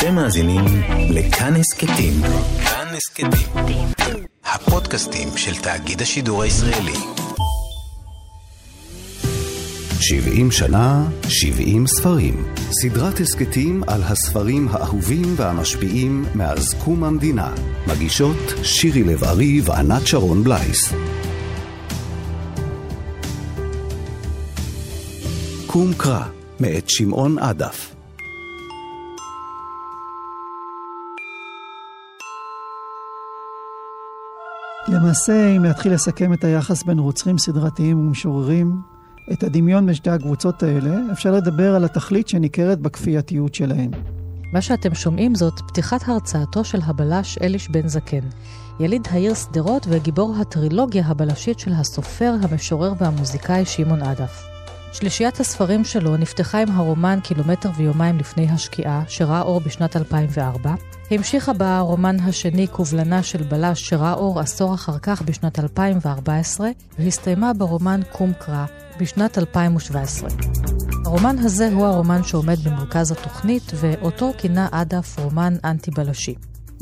אתם מאזינים לכאן הסכתים. כאן הסכתים. הפודקאסטים של תאגיד השידור הישראלי. 70 שנה, 70 ספרים. סדרת הסכתים על הספרים האהובים והמשפיעים מאז קום המדינה. מגישות שירי לב-ארי וענת שרון בלייס. קום קרא, מאת שמעון עדף. למעשה, אם להתחיל לסכם את היחס בין רוצחים סדרתיים ומשוררים, את הדמיון בין שתי הקבוצות האלה, אפשר לדבר על התכלית שניכרת בכפייתיות שלהם. מה שאתם שומעים זאת פתיחת הרצאתו של הבלש אליש בן זקן, יליד העיר שדרות וגיבור הטרילוגיה הבלשית של הסופר, המשורר והמוזיקאי שמעון עדף. שלישיית הספרים שלו נפתחה עם הרומן קילומטר ויומיים לפני השקיעה, שראה אור בשנת 2004. המשיכה ברומן השני קובלנה של בלש שראה אור עשור אחר כך בשנת 2014, והסתיימה ברומן קום קרא בשנת 2017. הרומן הזה הוא הרומן שעומד במרכז התוכנית, ואותו כינה עדף רומן אנטי-בלשי.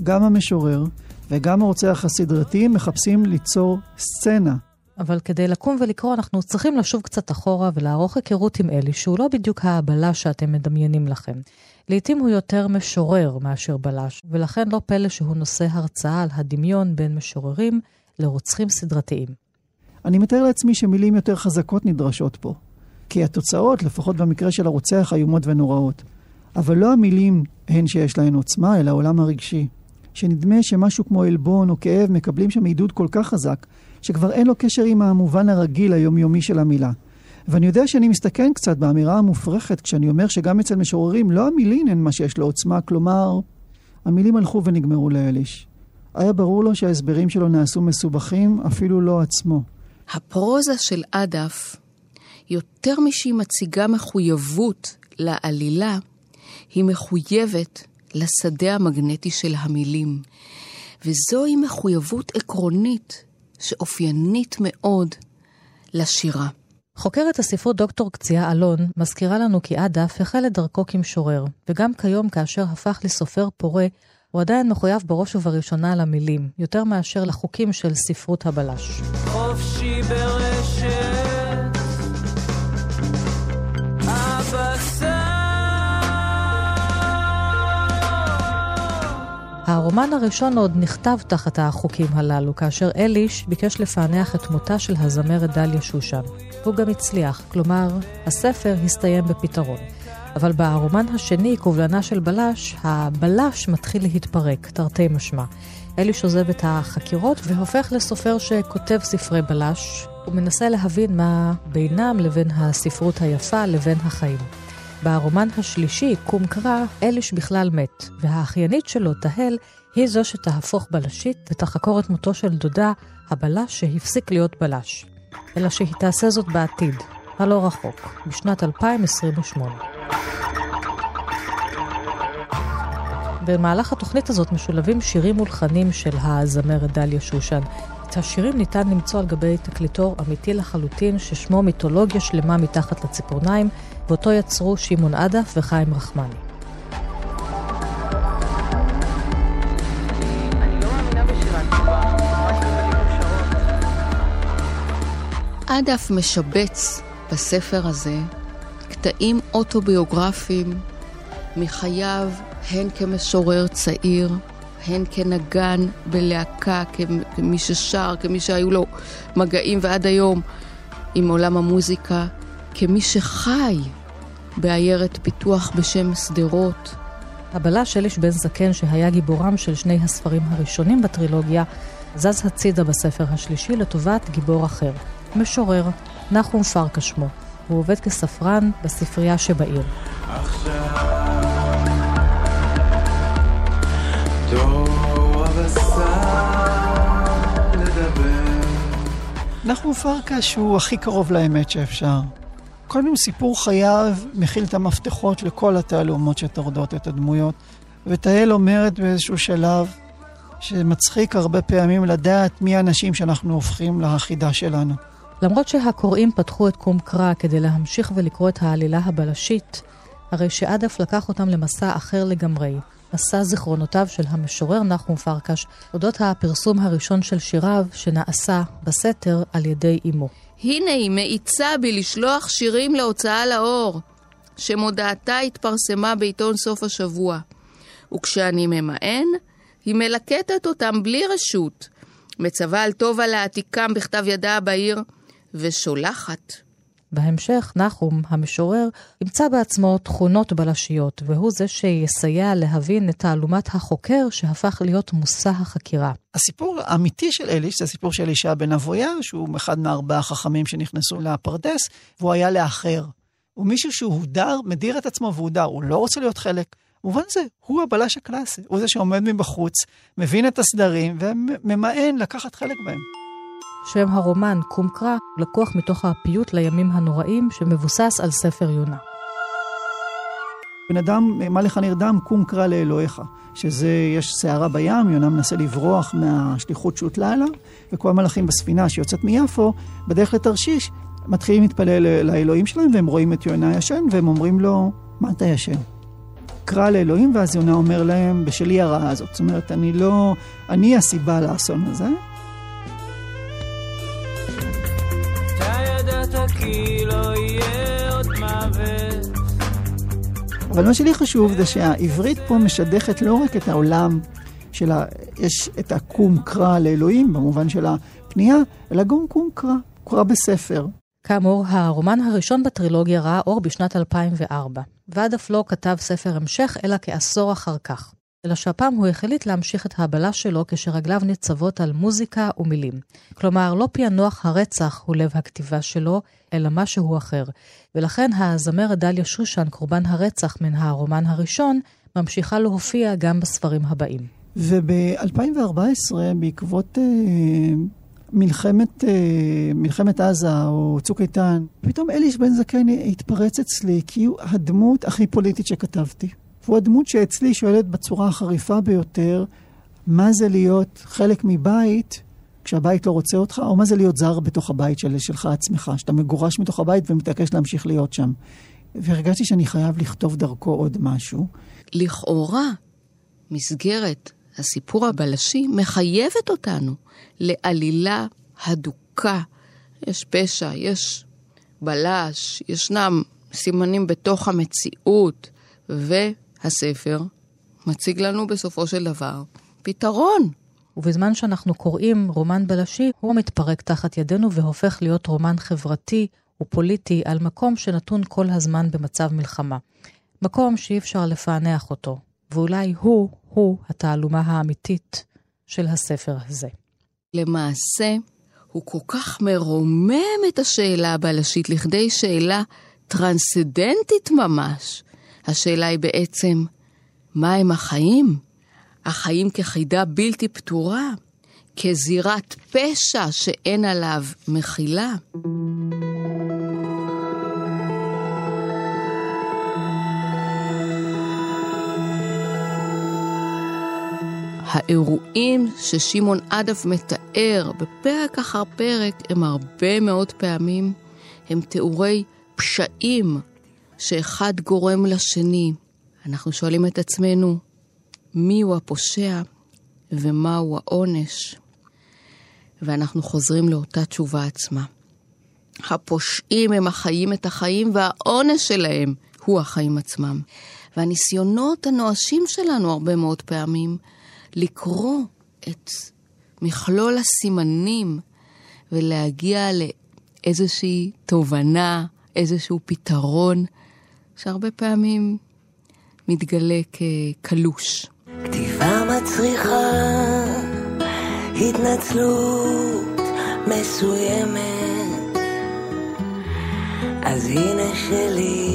גם המשורר וגם הרוצח הסדרתי מחפשים ליצור סצנה אבל כדי לקום ולקרוא אנחנו צריכים לשוב קצת אחורה ולערוך היכרות עם אלי, שהוא לא בדיוק הבלש שאתם מדמיינים לכם. לעתים הוא יותר משורר מאשר בלש, ולכן לא פלא שהוא נושא הרצאה על הדמיון בין משוררים לרוצחים סדרתיים. אני מתאר לעצמי שמילים יותר חזקות נדרשות פה. כי התוצאות, לפחות במקרה של הרוצח, איומות ונוראות. אבל לא המילים הן שיש להן עוצמה, אלא העולם הרגשי. שנדמה שמשהו כמו עלבון או כאב מקבלים שם עידוד כל כך חזק, שכבר אין לו קשר עם המובן הרגיל היומיומי של המילה. ואני יודע שאני מסתכן קצת באמירה המופרכת כשאני אומר שגם אצל משוררים לא המילים הן מה שיש לו עוצמה, כלומר, המילים הלכו ונגמרו לאליש. היה ברור לו שההסברים שלו נעשו מסובכים, אפילו לא עצמו. הפרוזה של עדף, יותר משהיא מציגה מחויבות לעלילה, היא מחויבת לשדה המגנטי של המילים. וזוהי מחויבות עקרונית שאופיינית מאוד לשירה. חוקרת הספרות דוקטור קציעה אלון מזכירה לנו כי עדף החל את דרכו כמשורר, וגם כיום כאשר הפך לסופר פורה, הוא עדיין מחויב בראש ובראשונה למילים, יותר מאשר לחוקים של ספרות הבלש. חופשי ברשת הרומן הראשון עוד נכתב תחת החוקים הללו, כאשר אליש ביקש לפענח את מותה של הזמרת דליה שושן. הוא גם הצליח, כלומר, הספר הסתיים בפתרון. אבל ברומן השני, קובלנה של בלש, הבלש מתחיל להתפרק, תרתי משמע. אליש עוזב את החקירות והופך לסופר שכותב ספרי בלש. הוא מנסה להבין מה בינם לבין הספרות היפה לבין החיים. ברומן השלישי, קום קרא, אליש בכלל מת, והאחיינית שלו, תהל, היא זו שתהפוך בלשית ותחקור את מותו של דודה, הבלש שהפסיק להיות בלש. אלא שהיא תעשה זאת בעתיד, הלא רחוק, בשנת 2028. במהלך התוכנית הזאת משולבים שירים מולחנים של הזמרת דליה שושן. את השירים ניתן למצוא על גבי תקליטור אמיתי לחלוטין, ששמו מיתולוגיה שלמה מתחת לציפורניים, ואותו יצרו שמעון עדף וחיים רחמני. עדף משבץ בספר הזה קטעים אוטוביוגרפיים מחייו הן כמשורר צעיר, הן כנגן בלהקה, כמי ששר, כמי שהיו לו מגעים ועד היום עם עולם המוזיקה, כמי שחי בעיירת פיתוח בשם שדרות. הבלש אליש בן זקן, שהיה גיבורם של שני הספרים הראשונים בטרילוגיה, זז הצידה בספר השלישי לטובת גיבור אחר, משורר, נחום פרקה שמו. הוא עובד כספרן בספרייה שבעיר. נחום פרקש הוא הכי קרוב לאמת שאפשר. קודם סיפור חייו מכיל את המפתחות לכל התעלומות שטורדות את הדמויות. ותהל אומרת באיזשהו שלב שמצחיק הרבה פעמים לדעת מי האנשים שאנחנו הופכים לחידה שלנו. למרות שהקוראים פתחו את קום קרא כדי להמשיך ולקרוא את העלילה הבלשית, הרי שעדף לקח אותם למסע אחר לגמרי, מסע זיכרונותיו של המשורר נחום פרקש, אודות הפרסום הראשון של שיריו שנעשה בסתר על ידי אמו. הנה היא מאיצה בי לשלוח שירים להוצאה לאור, שמודעתה התפרסמה בעיתון סוף השבוע. וכשאני ממאן, היא מלקטת אותם בלי רשות, מצווה על טובה להעתיקם בכתב ידה הבהיר, ושולחת. בהמשך, נחום, המשורר, ימצא בעצמו תכונות בלשיות, והוא זה שיסייע להבין את תעלומת החוקר שהפך להיות מושא החקירה. הסיפור האמיתי של אליש זה הסיפור של אלישע בן אבויה, שהוא אחד מארבעה חכמים שנכנסו לפרדס, והוא היה לאחר. הוא מישהו שהוא הודר, מדיר את עצמו והודר, הוא לא רוצה להיות חלק. במובן זה, הוא הבלש הקלאסי, הוא זה שעומד מבחוץ, מבין את הסדרים וממאן לקחת חלק בהם. שם הרומן קום קרא לקוח מתוך הפיוט לימים הנוראים שמבוסס על ספר יונה. בן אדם, מה לך נרדם? קום קרא לאלוהיך. שזה, יש סערה בים, יונה מנסה לברוח מהשליחות שהוטלה עליו, וכל המלאכים בספינה שיוצאת מיפו, בדרך לתרשיש, מתחילים להתפלל לאלוהים שלהם, והם רואים את יונה ישן, והם אומרים לו, מה אתה ישן? קרא לאלוהים, ואז יונה אומר להם, בשלי הרעה הזאת. זאת אומרת, אני לא, אני הסיבה לאסון הזה. אבל מה שלי חשוב זה שהעברית פה משדכת לא רק את העולם של ה... יש את הקום קרא לאלוהים, במובן של הפנייה, אלא גם קום קרא, קרא בספר. כאמור, הרומן הראשון בטרילוגיה ראה אור בשנת 2004, ועד אף לא כתב ספר המשך, אלא כעשור אחר כך. אלא שהפעם הוא החליט להמשיך את הבלש שלו כשרגליו ניצבות על מוזיקה ומילים. כלומר, לא פענוח הרצח הוא לב הכתיבה שלו, אלא משהו אחר. ולכן הזמרת דליה שושן, קורבן הרצח מן הרומן הראשון, ממשיכה להופיע גם בספרים הבאים. וב-2014, בעקבות אה, מלחמת, אה, מלחמת עזה או צוק איתן, פתאום אליש בן זקן התפרץ אצלי, כי הוא הדמות הכי פוליטית שכתבתי. והוא הדמות שאצלי שואלת בצורה החריפה ביותר, מה זה להיות חלק מבית כשהבית לא רוצה אותך, או מה זה להיות זר בתוך הבית של, שלך עצמך, שאתה מגורש מתוך הבית ומתעקש להמשיך להיות שם. והרגשתי שאני חייב לכתוב דרכו עוד משהו. לכאורה, מסגרת הסיפור הבלשי מחייבת אותנו לעלילה הדוקה. יש פשע, יש בלש, ישנם סימנים בתוך המציאות, והספר מציג לנו בסופו של דבר פתרון. ובזמן שאנחנו קוראים רומן בלשי, הוא מתפרק תחת ידינו והופך להיות רומן חברתי ופוליטי על מקום שנתון כל הזמן במצב מלחמה. מקום שאי אפשר לפענח אותו, ואולי הוא-הוא התעלומה האמיתית של הספר הזה. למעשה, הוא כל כך מרומם את השאלה הבלשית לכדי שאלה טרנסדנטית ממש. השאלה היא בעצם, מה הם החיים? החיים כחידה בלתי פתורה, כזירת פשע שאין עליו מחילה. האירועים ששמעון עדף מתאר בפרק אחר פרק הם הרבה מאוד פעמים, הם תיאורי פשעים שאחד גורם לשני. אנחנו שואלים את עצמנו, מיהו הפושע ומהו העונש. ואנחנו חוזרים לאותה תשובה עצמה. הפושעים הם החיים את החיים והעונש שלהם הוא החיים עצמם. והניסיונות הנואשים שלנו הרבה מאוד פעמים לקרוא את מכלול הסימנים ולהגיע לאיזושהי תובנה, איזשהו פתרון, שהרבה פעמים מתגלה כקלוש. כתיבה מצריכה התנצלות מסוימת, אז הנה שלי,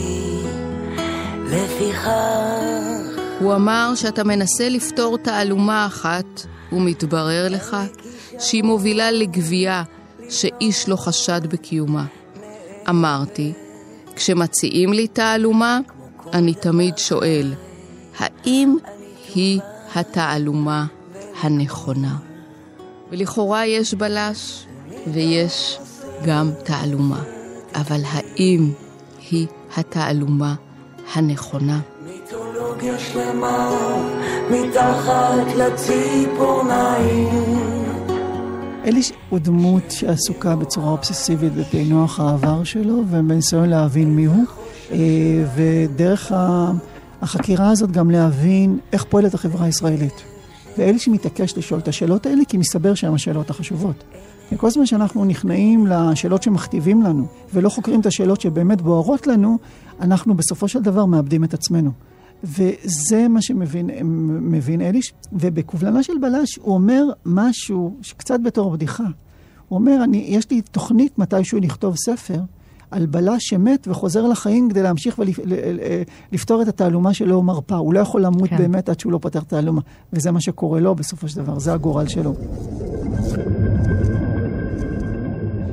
לפיכך... הוא אמר שאתה מנסה לפתור תעלומה אחת, ומתברר לך שהיא מובילה לגבייה שאיש לא חשד בקיומה. אמרתי, כשמציעים לי תעלומה, אני תמיד שואל, האם היא התעלומה הנכונה. ולכאורה יש בלש ויש גם תעלומה, אבל האם היא התעלומה הנכונה. מיתולוגיה שלמה מתחת לציפורניים. אליש הוא דמות שעסוקה בצורה אובססיבית בפענוח העבר שלו ובניסיון להבין מיהו, אה, ודרך החקירה הזאת גם להבין איך פועלת החברה הישראלית. ואליש מתעקש לשאול את השאלות האלה כי מסתבר שהן השאלות החשובות. וכל זמן שאנחנו נכנעים לשאלות שמכתיבים לנו ולא חוקרים את השאלות שבאמת בוערות לנו, אנחנו בסופו של דבר מאבדים את עצמנו. וזה מה שמבין אליש. ובקובלנה של בלש הוא אומר משהו שקצת בתור בדיחה. הוא אומר, אני, יש לי תוכנית מתישהו לכתוב ספר על בלש שמת וחוזר לחיים כדי להמשיך ולפתור את התעלומה שלו מרפא. הוא לא יכול למות כן. באמת עד שהוא לא פותר תעלומה. וזה מה שקורה לו בסופו של דבר, זה הגורל שלו.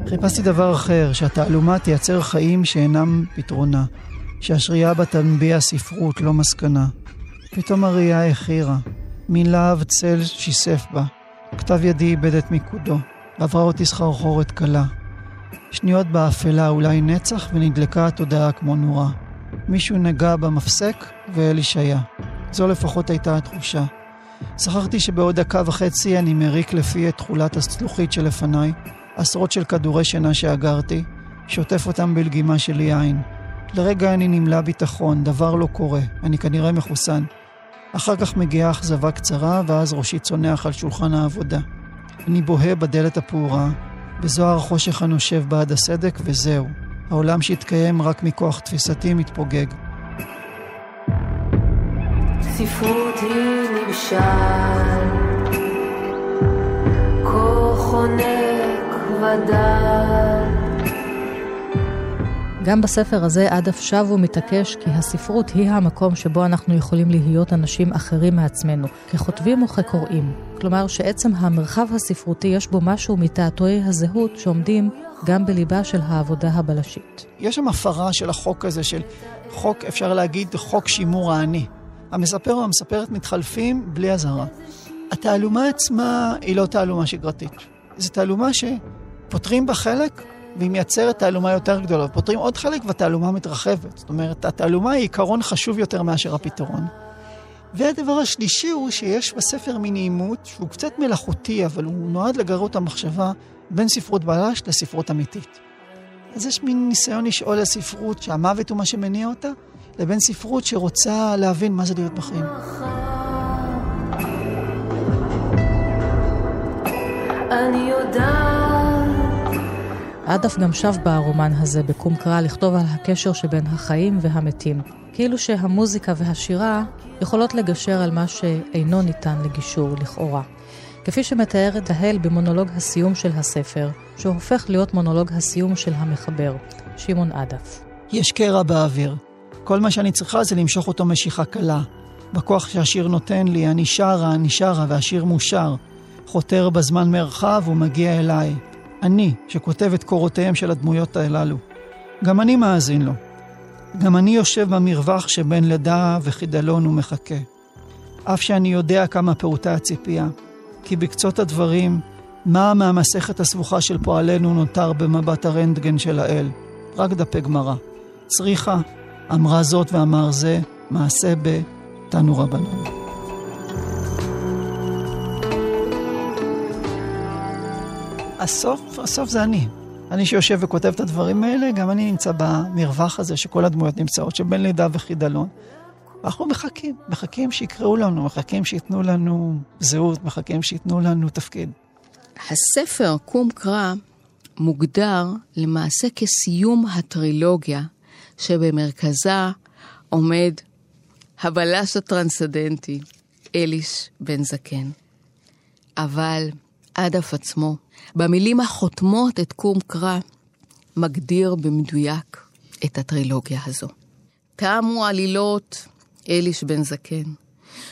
חיפשתי דבר אחר, שהתעלומה תייצר חיים שאינם פתרונה. שהשרייה בה תנביע ספרות, לא מסקנה. פתאום הראייה החיר מין להב צל שיסף בה. כתב ידי איבד את מיקודו, ועברה אותי סחרחורת קלה. שניות באפלה, אולי נצח, ונדלקה התודעה כמו נורה. מישהו נגע במפסק, ואליש היה. זו לפחות הייתה התחושה. שכחתי שבעוד דקה וחצי אני מריק לפי את תכולת הזלוחית שלפניי, עשרות של כדורי שינה שאגרתי, שוטף אותם בלגימה של יין. לרגע אני נמלא ביטחון, דבר לא קורה, אני כנראה מחוסן. אחר כך מגיעה אכזבה קצרה, ואז ראשי צונח על שולחן העבודה. אני בוהה בדלת הפעורה, בזוהר החושך הנושב בעד הסדק, וזהו. העולם שהתקיים רק מכוח תפיסתי מתפוגג. ספרות היא נמשל, כה חונק ודל. גם בספר הזה עדף שב ומתעקש כי הספרות היא המקום שבו אנחנו יכולים להיות אנשים אחרים מעצמנו, ככותבים או כקוראים. כלומר שעצם המרחב הספרותי יש בו משהו מתעתועי הזהות שעומדים גם בליבה של העבודה הבלשית. יש שם הפרה של החוק הזה, של חוק, אפשר להגיד, חוק שימור האני. המספר או המספרת מתחלפים בלי אזהרה. התעלומה עצמה היא לא תעלומה שגרתית. זו תעלומה שפותרים בה חלק והיא מייצרת תעלומה יותר גדולה. פותרים עוד חלק והתעלומה מתרחבת. זאת אומרת, התעלומה היא עיקרון חשוב יותר מאשר הפתרון. והדבר השלישי הוא שיש בספר מין עימות שהוא קצת מלאכותי, אבל הוא נועד לגרות המחשבה בין ספרות בלש לספרות אמיתית. אז יש מין ניסיון לשאול על ספרות שהמוות הוא מה שמניע אותה, לבין ספרות שרוצה להבין מה זה להיות בחיים. אני יודעת עדף גם שב ברומן הזה בקום קרא לכתוב על הקשר שבין החיים והמתים. כאילו שהמוזיקה והשירה יכולות לגשר על מה שאינו ניתן לגישור לכאורה. כפי שמתארת ההל במונולוג הסיום של הספר, שהופך להיות מונולוג הסיום של המחבר, שמעון עדף. יש קרע באוויר. כל מה שאני צריכה זה למשוך אותו משיכה קלה. בכוח שהשיר נותן לי, אני שרה, אני שרה, והשיר מושר. חותר בזמן מרחב ומגיע אליי. אני, שכותב את קורותיהם של הדמויות הללו. גם אני מאזין לו. גם אני יושב במרווח שבין לידה וחידלון ומחכה. אף שאני יודע כמה פעוטה הציפייה, כי בקצות הדברים, מה מהמסכת הסבוכה של פועלנו נותר במבט הרנטגן של האל? רק דפי גמרא. צריכה, אמרה זאת ואמר זה, מעשה ב... תנו רבנן. הסוף, הסוף זה אני. אני שיושב וכותב את הדברים האלה, גם אני נמצא במרווח הזה שכל הדמויות נמצאות, שבין לידה וחידלון. אנחנו מחכים, מחכים שיקראו לנו, מחכים שייתנו לנו זהות, מחכים שייתנו לנו תפקיד. הספר, קום קרא, מוגדר למעשה כסיום הטרילוגיה, שבמרכזה עומד הבלש הטרנסדנטי, אליש בן זקן. אבל עדף עצמו במילים החותמות את קום קרא, מגדיר במדויק את הטרילוגיה הזו. תמו עלילות אליש בן זקן,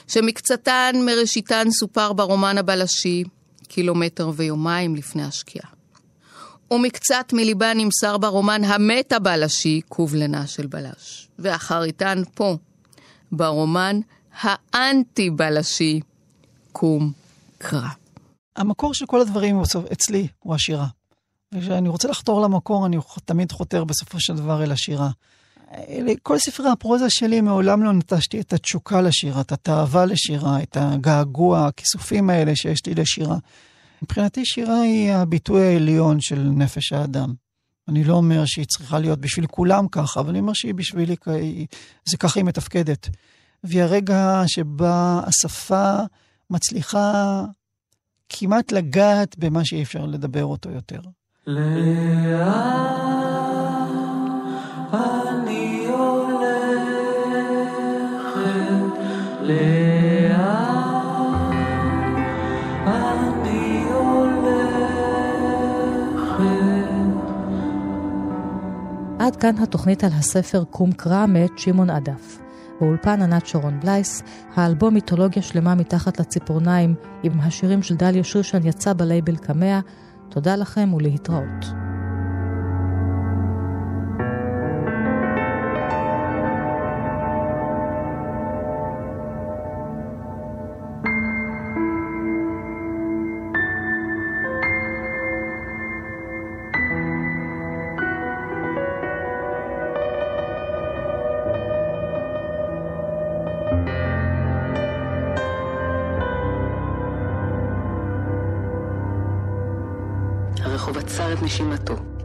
שמקצתן מראשיתן סופר ברומן הבלשי, קילומטר ויומיים לפני השקיעה. ומקצת מליבה נמסר ברומן המת הבלשי, קובלנה של בלש. ואחריתן פה, ברומן האנטי-בלשי, קום קרא. המקור של כל הדברים אצלי הוא השירה. וכשאני רוצה לחתור למקור, אני תמיד חותר בסופו של דבר אל השירה. כל ספרי הפרוזה שלי מעולם לא נטשתי את התשוקה לשירה, את התאווה לשירה, את הגעגוע, הכיסופים האלה שיש לי לשירה. מבחינתי שירה היא הביטוי העליון של נפש האדם. אני לא אומר שהיא צריכה להיות בשביל כולם ככה, אבל אני אומר שהיא בשבילי, זה ככה היא מתפקדת. והיא הרגע שבה השפה מצליחה כמעט לגעת במה שאי אפשר לדבר אותו יותר. לאט אני הולכת, עד כאן התוכנית על הספר קום קרא מאת שמעון עדף. באולפן ענת שרון בלייס, האלבום מיתולוגיה שלמה מתחת לציפורניים עם השירים של דליה שושן יצא בלייבל קמע. תודה לכם ולהתראות. נשימתו.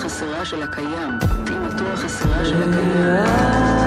החסרה של הקיים, בפעימתו החסרה של הקיים,